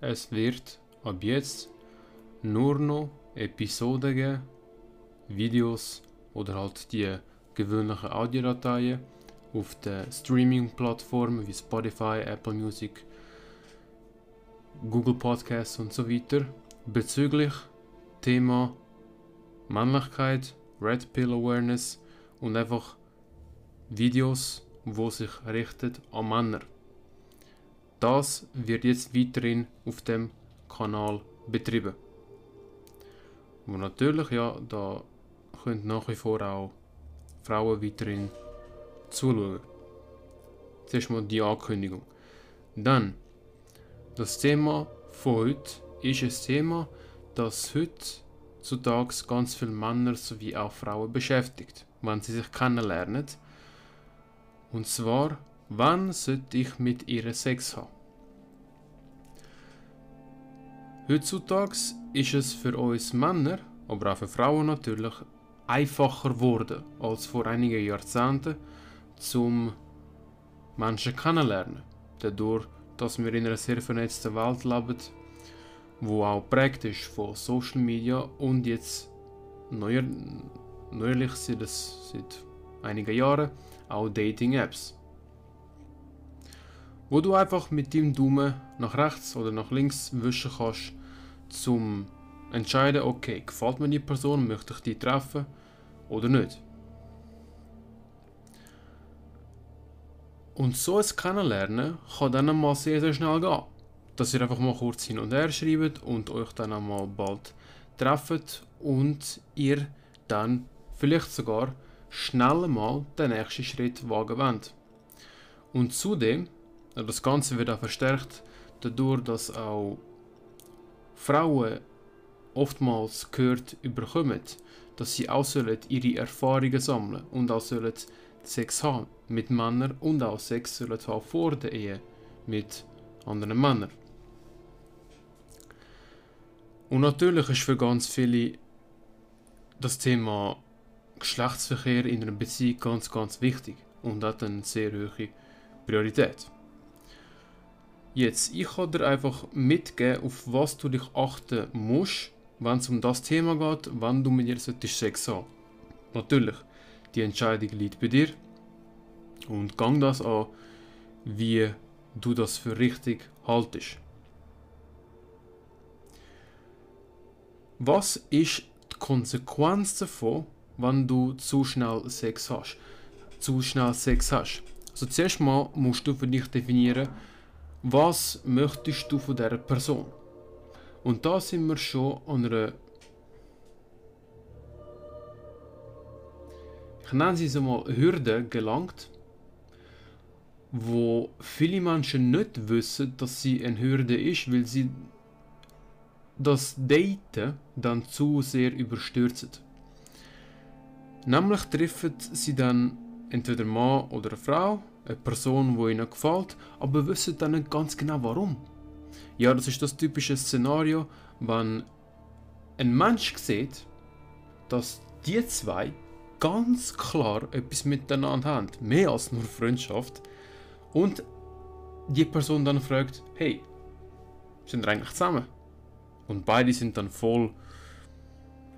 es wird ab jetzt nur noch Episoden geben, Videos oder halt die gewöhnlichen Audiodateien auf den Streaming-Plattformen wie Spotify, Apple Music, Google Podcasts und so weiter bezüglich Thema Männlichkeit, Red Pill Awareness und einfach Videos, wo sich richtet an Männer. Das wird jetzt weiterhin auf dem Kanal betrieben. Und natürlich, ja, da können nach wie vor auch Frauen weiterhin zuschauen. Zuerst mal die Ankündigung. Dann, das Thema von heute ist ein Thema, das heutzutage ganz viele Männer sowie auch Frauen beschäftigt, wenn sie sich kennenlernen. Und zwar, wann sollte ich mit ihr Sex haben? Heutzutage ist es für uns Männer, aber auch für Frauen natürlich, einfacher geworden als vor einigen Jahrzehnten, zum Menschen kennenlernen. Dadurch, dass wir in einer sehr vernetzten Welt leben, wo auch prägt ist von Social Media und jetzt neuer, neuerlich seit, seit einigen Jahren auch Dating-Apps. Wo du einfach mit dem Daumen nach rechts oder nach links wischen kannst, zum entscheiden, okay, gefällt mir die Person, möchte ich die treffen oder nicht. Und so ein Kennenlernen kann dann einmal sehr, sehr schnell gehen. Dass ihr einfach mal kurz hin und her schreibt und euch dann einmal bald trefft und ihr dann vielleicht sogar schnell mal den nächsten Schritt wagen wollt. Und zudem, das Ganze wird auch verstärkt dadurch, dass auch Frauen oftmals gehört überkommen, dass sie auch sollen ihre Erfahrungen sammeln und auch sollen Sex haben mit Männern und auch Sex sollen haben vor der Ehe mit anderen Männern. Und natürlich ist für ganz viele das Thema Geschlechtsverkehr in einer Beziehung ganz, ganz wichtig und hat eine sehr hohe Priorität. Jetzt, ich kann dir einfach mitgeben, auf was du dich achten musst, wenn es um das Thema geht, wann du mit ihr Sex haben Natürlich, die Entscheidung liegt bei dir und gang das an, wie du das für richtig haltest. Was ist die Konsequenz davon, wenn du zu schnell Sex hast? Zu schnell Sex hast. Also zuerst mal musst du für dich definieren, was möchtest du von dieser Person? Und da sind wir schon an einer. Ich nenne sie mal Hürde gelangt, wo viele Menschen nicht wissen, dass sie eine Hürde ist, weil sie das Daten dann zu sehr überstürzen. Nämlich treffen sie dann entweder Mann oder Frau eine Person, die ihnen gefällt, aber wissen dann nicht ganz genau warum. Ja, das ist das typische Szenario, wenn ein Mensch sieht, dass die zwei ganz klar etwas miteinander haben, mehr als nur Freundschaft, und die Person dann fragt, hey, sind wir eigentlich zusammen? Und beide sind dann voll,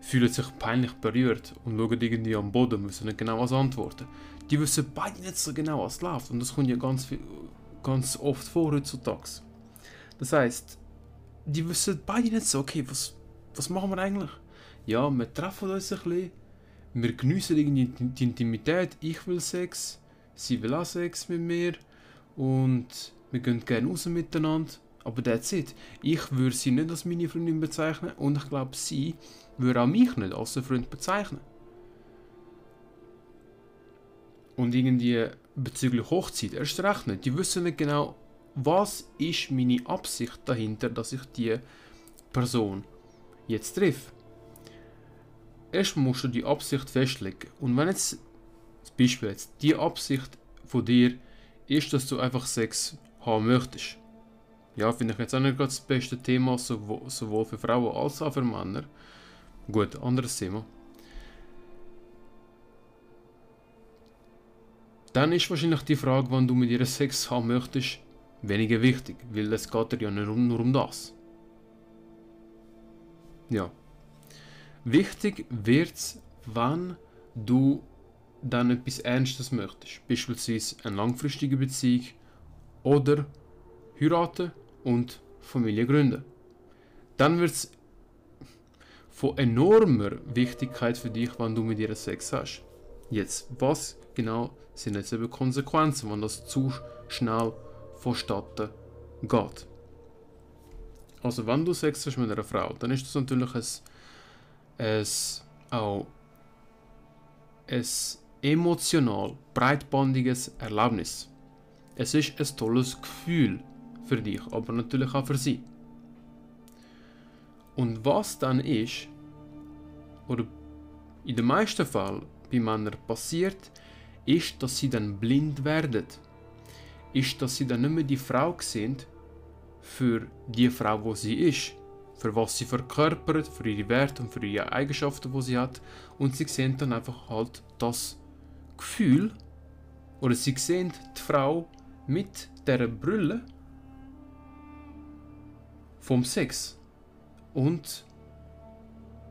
fühlen sich peinlich berührt und schauen irgendwie am Boden, müssen nicht genau was antworten die wissen beide nicht so genau, was läuft. Und das kommt ja ganz, ganz oft vor heutzutage. Das heißt, die wissen beide nicht so, okay, was, was machen wir eigentlich? Ja, wir treffen uns ein bisschen, wir geniessen irgendwie die Intimität, ich will Sex, sie will auch Sex mit mir und wir gehen gerne raus miteinander. Aber that's it. Ich würde sie nicht als meine Freundin bezeichnen und ich glaube, sie würde auch mich nicht als einen Freund bezeichnen. Und irgendwie bezüglich Hochzeit erst recht nicht. Die wissen nicht genau, was ist meine Absicht dahinter, dass ich die Person jetzt treffe. Erst musst du die Absicht festlegen. Und wenn jetzt, zum Beispiel jetzt, die Absicht von dir ist, dass du einfach Sex haben möchtest. Ja, finde ich jetzt auch nicht gerade das beste Thema, sowohl für Frauen als auch für Männer. Gut, anderes Thema. Dann ist wahrscheinlich die Frage, wann du mit ihr Sex haben möchtest, weniger wichtig, weil es geht ja um, nur um das. Ja. Wichtig wird's, wenn du dann etwas Ernstes möchtest, beispielsweise eine langfristige Beziehung oder heiraten und Familie gründen. Dann wird es von enormer Wichtigkeit für dich, wenn du mit ihr Sex hast. Jetzt, was genau sind jetzt eben Konsequenzen, wenn das zu schnell vonstatten geht? Also, wenn du Sex hast mit einer Frau, dann ist das natürlich ein, ein, auch ein emotional breitbandiges Erlebnis. Es ist ein tolles Gefühl für dich, aber natürlich auch für sie. Und was dann ist, oder in den meisten Fällen bei Männern passiert, ist, dass sie dann blind werden. Ist, dass sie dann nicht mehr die Frau sind für die Frau, wo sie ist, für was sie verkörpert, für ihre Werte und für ihre Eigenschaften, wo sie hat, und sie sehen dann einfach halt das Gefühl, oder sie sehen die Frau mit der Brille vom Sex und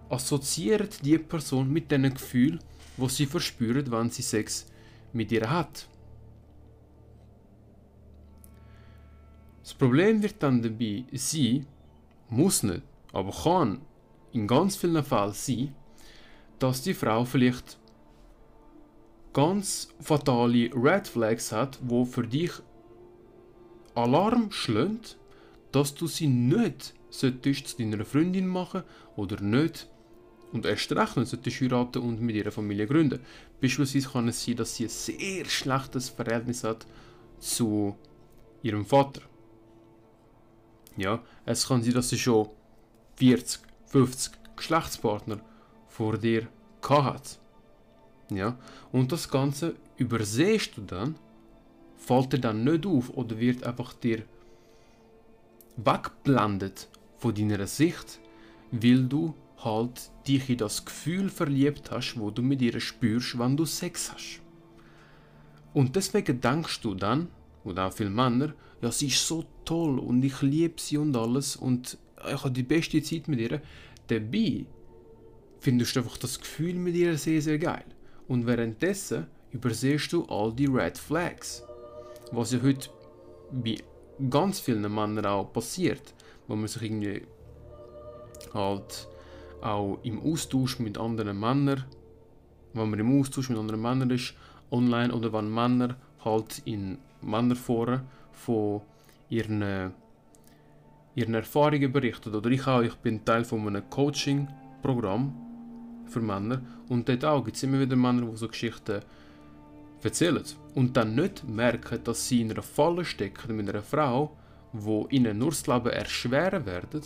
assoziiert die Person mit dem Gefühl, wo sie verspürt, wenn sie Sex mit ihr hat. Das Problem wird dann dabei sein, muss nicht, aber kann in ganz vielen Fällen sein, dass die Frau vielleicht ganz fatale Red Flags hat, wo für dich Alarm schlägt, dass du sie nicht zu deiner Freundin machen oder nicht und erst recht nicht solltest heiraten und mit ihrer Familie gründen. Beispielsweise kann es sein, dass sie ein sehr schlechtes Verhältnis hat zu ihrem Vater. Ja, es kann sein, dass sie schon 40, 50 Geschlechtspartner vor dir hat. Ja, und das Ganze übersehst du dann, fällt dir dann nicht auf oder wird einfach dir wegblendet von deiner Sicht, weil du halt dich in das Gefühl verliebt hast, wo du mit ihr spürst, wenn du Sex hast. Und deswegen denkst du dann, oder auch viele Männer, ja, sie ist so toll und ich liebe sie und alles und ich habe die beste Zeit mit ihr. Dabei findest du einfach das Gefühl mit ihr sehr, sehr geil. Und währenddessen übersehst du all die Red Flags. Was ja heute bei ganz vielen Männern auch passiert, wo man sich irgendwie halt auch im Austausch mit anderen Männern, wenn man im Austausch mit anderen Männern ist, online oder wenn Männer halt in Männerforen von ihren, ihren Erfahrungen berichten. Oder ich auch, ich bin Teil von einem Coaching-Programm für Männer und dort auch gibt es immer wieder Männer, die so Geschichten erzählen und dann nicht merken, dass sie in einer Falle stecken mit einer Frau, wo ihnen nur das Leben erschweren werden.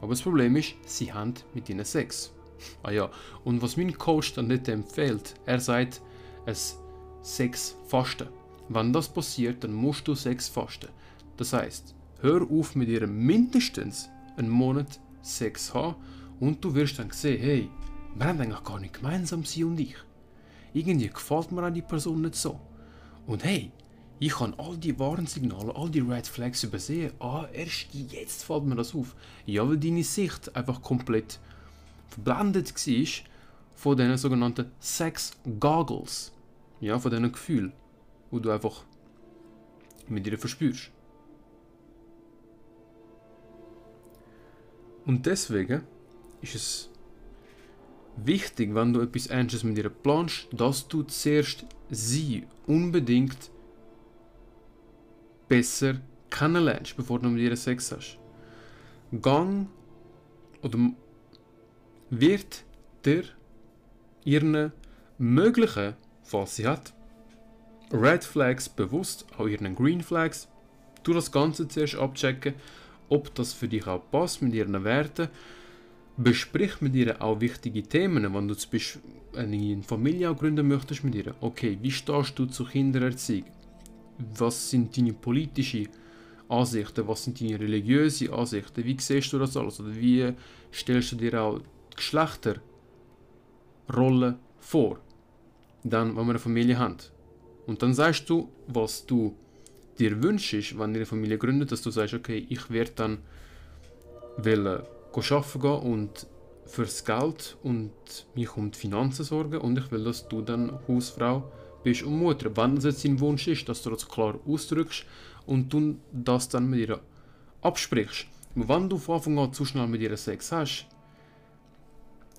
Aber das Problem ist, sie haben mit ihnen Sex. Ah ja, und was mein Coach dann nicht empfiehlt, er sagt, es Sex fasten. Wenn das passiert, dann musst du Sex fasten. Das heißt, hör auf mit ihr mindestens einen Monat Sex haben und du wirst dann sehen, hey, wir haben eigentlich gar nicht gemeinsam, sie und ich. Irgendwie gefällt mir an die Person nicht so. Und hey, ich kann all die Warnsignale, all die Red Flags übersehen. Ah, erst jetzt fällt mir das auf. Ja, weil deine Sicht einfach komplett verblendet war von diesen sogenannten Sex Goggles. Ja, von diesen Gefühlen, wo du einfach mit dir verspürst. Und deswegen ist es wichtig, wenn du etwas Ernstes mit ihr planst, dass du zuerst sie unbedingt besser kennenlernst, bevor du mit ihr Sex hast. Gang oder wird dir ihren möglichen, falls sie hat, Red Flags bewusst, auch ihren Green Flags, du das Ganze zuerst abchecken, ob das für dich auch passt mit ihren Werten. Besprich mit ihr auch wichtige Themen, wenn du zum Beispiel eine Familie gründen möchtest mit ihr. Okay, wie stehst du zur Kindererziehung? Was sind deine politischen Ansichten, was sind deine religiösen Ansichten, wie siehst du das alles? Oder wie stellst du dir auch die Geschlechterrolle vor, dann, wenn wir eine Familie haben. Und dann sagst du, was du dir wünschst, wenn ihr eine Familie gründet, dass du sagst, okay, ich werde dann wollen, arbeiten gehen und fürs Geld und mich um die Finanzen sorgen und ich will, dass du dann Hausfrau bist und Mutter. Wenn das jetzt dein Wunsch ist, dass du das klar ausdrückst und du das dann mit ihr absprichst. Und wenn du von Anfang an zu schnell mit ihr Sex hast,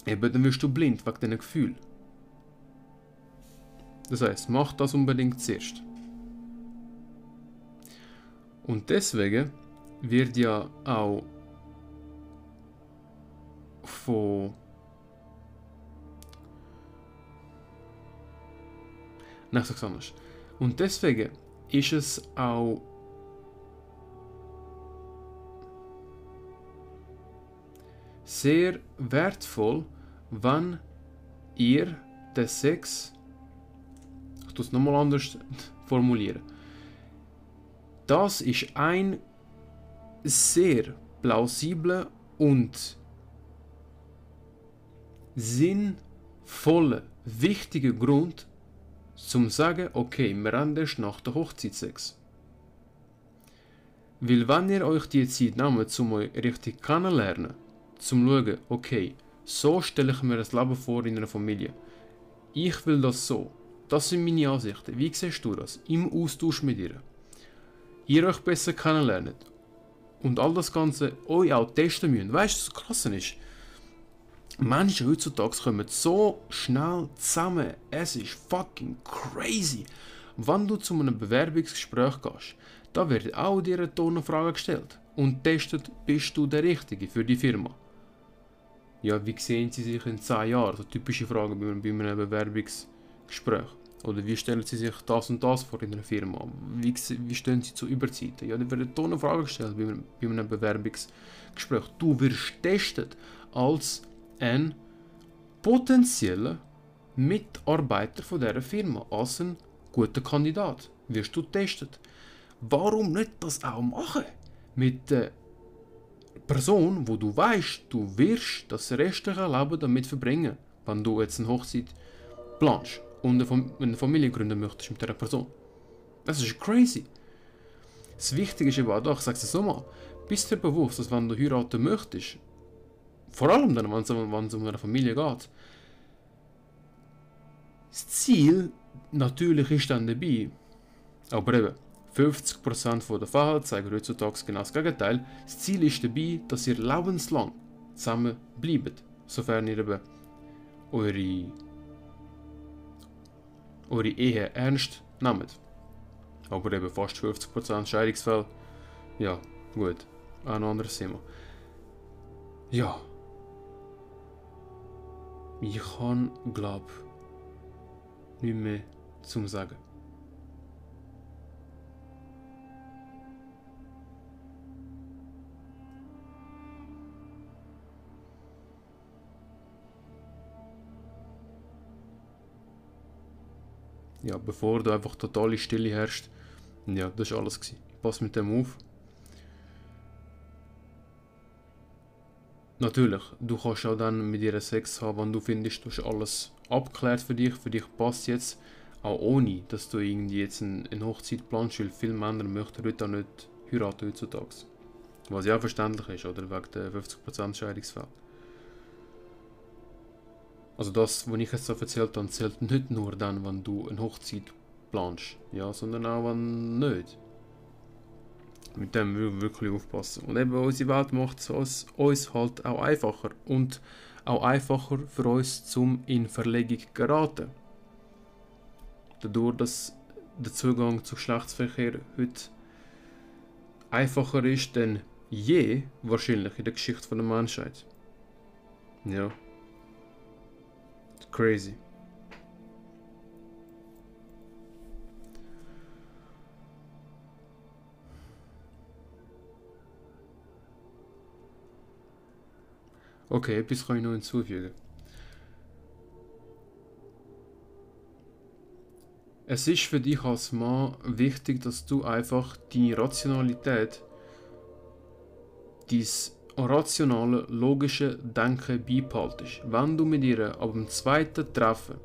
eben, dann wirst du blind wegen diesen Gefühlen. Das heißt, mach das unbedingt zuerst. Und deswegen wird ja auch von Sag's anders. Und deswegen ist es auch sehr wertvoll, wenn ihr den Sex, ich tue es nochmal anders formulieren, das ist ein sehr plausibler und sinnvoller, wichtiger Grund, zum sagen, okay, wir erst nach der Hochzeit Sex. Weil wenn ihr euch die Zeit nehmt, um euch richtig kennenlernen, zum schauen, okay, so stelle ich mir das Leben vor in einer Familie. Ich will das so. Das sind meine Ansichten. Wie siehst du das? Im Austausch mit ihr. Ihr euch besser kennenlernt. Und all das Ganze euch auch testen müsst. Weißt du, was krass ist? Menschen heutzutage kommen so schnell zusammen. Es ist fucking crazy. Wenn du zu einem Bewerbungsgespräch gehst, da wird auch dir eine Tonne gestellt und testet, bist du der Richtige für die Firma. Ja, wie sehen Sie sich in 10 Jahren? So typische Fragen bei, einem Bewerbungsgespräch. Oder wie stellen Sie sich das und das vor in einer Firma? Wie, wie stehen Sie zu Überzeiten? Ja, da werden Tonne Fragen gestellt bei, bei einem Bewerbungsgespräch. Du wirst testet als ein potenzieller Mitarbeiter von dieser Firma, als ein guter Kandidat. Wirst du testet. Warum nicht das auch machen? Mit der Person, wo du weißt, du wirst das restliche Leben damit verbringen, wenn du jetzt eine Hochzeit planst und eine Familie gründen möchtest mit dieser Person. Das ist crazy. Das Wichtige ist eben auch, ich sage es so mal, bist dir bewusst, dass wenn du heiraten möchtest, vor allem dann, wenn es, um eine Familie geht. Das Ziel natürlich ist dann dabei, aber eben 50% der Fälle zeigen heutzutage genau das Gegenteil. Das Ziel ist dabei, dass ihr lebenslang zusammen bleibt, sofern ihr eben eure, eure Ehe ernst nehmt. Aber eben fast 50% Scheidungsfälle, ja, gut, ein anderes Thema. Ja, ich habe, glaube nicht mehr zum Sagen. Ja, bevor da einfach totale Stille herrscht, ja, das war alles. Gewesen. Pass mit dem auf. Natürlich, du kannst auch dann mit ihr Sex haben, wenn du findest, du hast alles abgeklärt für dich, für dich passt jetzt, auch ohne, dass du irgendwie jetzt eine, Hochzeit planst, weil viele Männer möchten heute auch nicht heiraten heutzutage. Was ja verständlich ist, oder? Wegen der 50% Scheidungsfälle. Also das, was ich jetzt so erzählt habe, zählt nicht nur dann, wenn du eine Hochzeit planst, ja, sondern auch wenn nicht. Mit dem wirklich aufpassen. Und eben unsere Welt macht es uns halt auch einfacher und auch einfacher für uns zum in Verlegung geraten. Dadurch, dass der Zugang zu Geschlechtsverkehr heute einfacher ist denn je wahrscheinlich in der Geschichte der Menschheit. Ja. Crazy. Okay, etwas kann ich noch hinzufügen. Es ist für dich als Mann wichtig, dass du einfach deine Rationalität, dein rationale, logische Denken beibehaltest. Wenn du mit ihr ab dem zweiten Treffen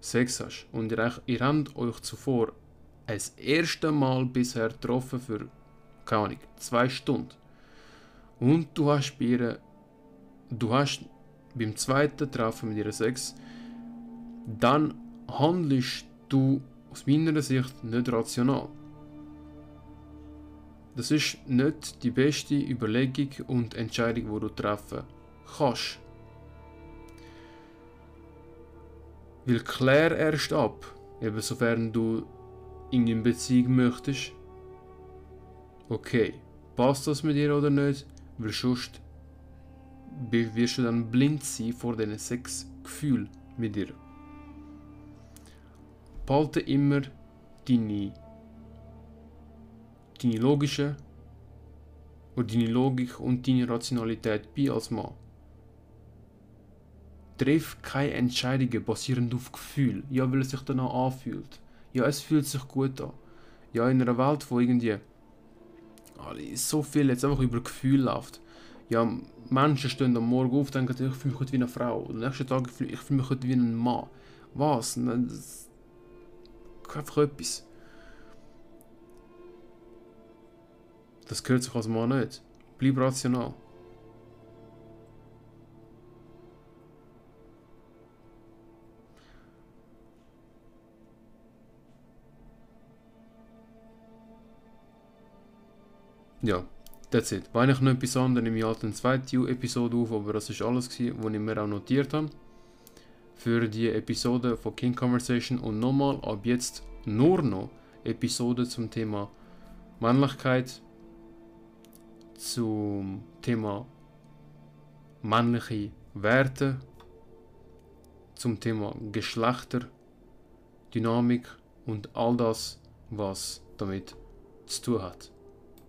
Sex hast und ihr, ihr habt euch zuvor das erste Mal bisher getroffen für, keine Ahnung, zwei Stunden. Und du hast bei ihr, du hast beim zweiten Treffen mit ihr Sex, dann handelst du aus meiner Sicht nicht rational. Das ist nicht die beste Überlegung und Entscheidung, die du treffen kannst. Weil klär erst ab, eben sofern du in eine Beziehung möchtest. Okay, passt das mit dir oder nicht? Weil sonst wirst du dann blind sein vor diesen sechs Gefühlen mit dir. Behalte immer deine, deine logische und deine Logik und deine Rationalität bei als Mann. Triff keine Entscheidungen basierend auf Gefühl, ja, weil es sich danach anfühlt. Ja, es fühlt sich gut an. Ja, in einer Welt, wo irgendwie so viel jetzt einfach über Gefühl läuft. Ja, Menschen stehen am Morgen auf und denken, ich fühle mich heute wie eine Frau. Und am nächsten Tag fühle ich fühle mich heute wie ein Mann. Was? Das einfach etwas. Das gehört sich als Mann nicht. Bleib rational. Ja, that's it. Wenn ich noch etwas anderes, nehme ich halt eine zweite Episode auf, aber das ist alles, was ich mir auch notiert habe für die Episode von King Conversation und nochmal ab jetzt nur noch Episode zum Thema Männlichkeit, zum Thema männliche Werte, zum Thema Geschlechterdynamik und all das, was damit zu tun hat.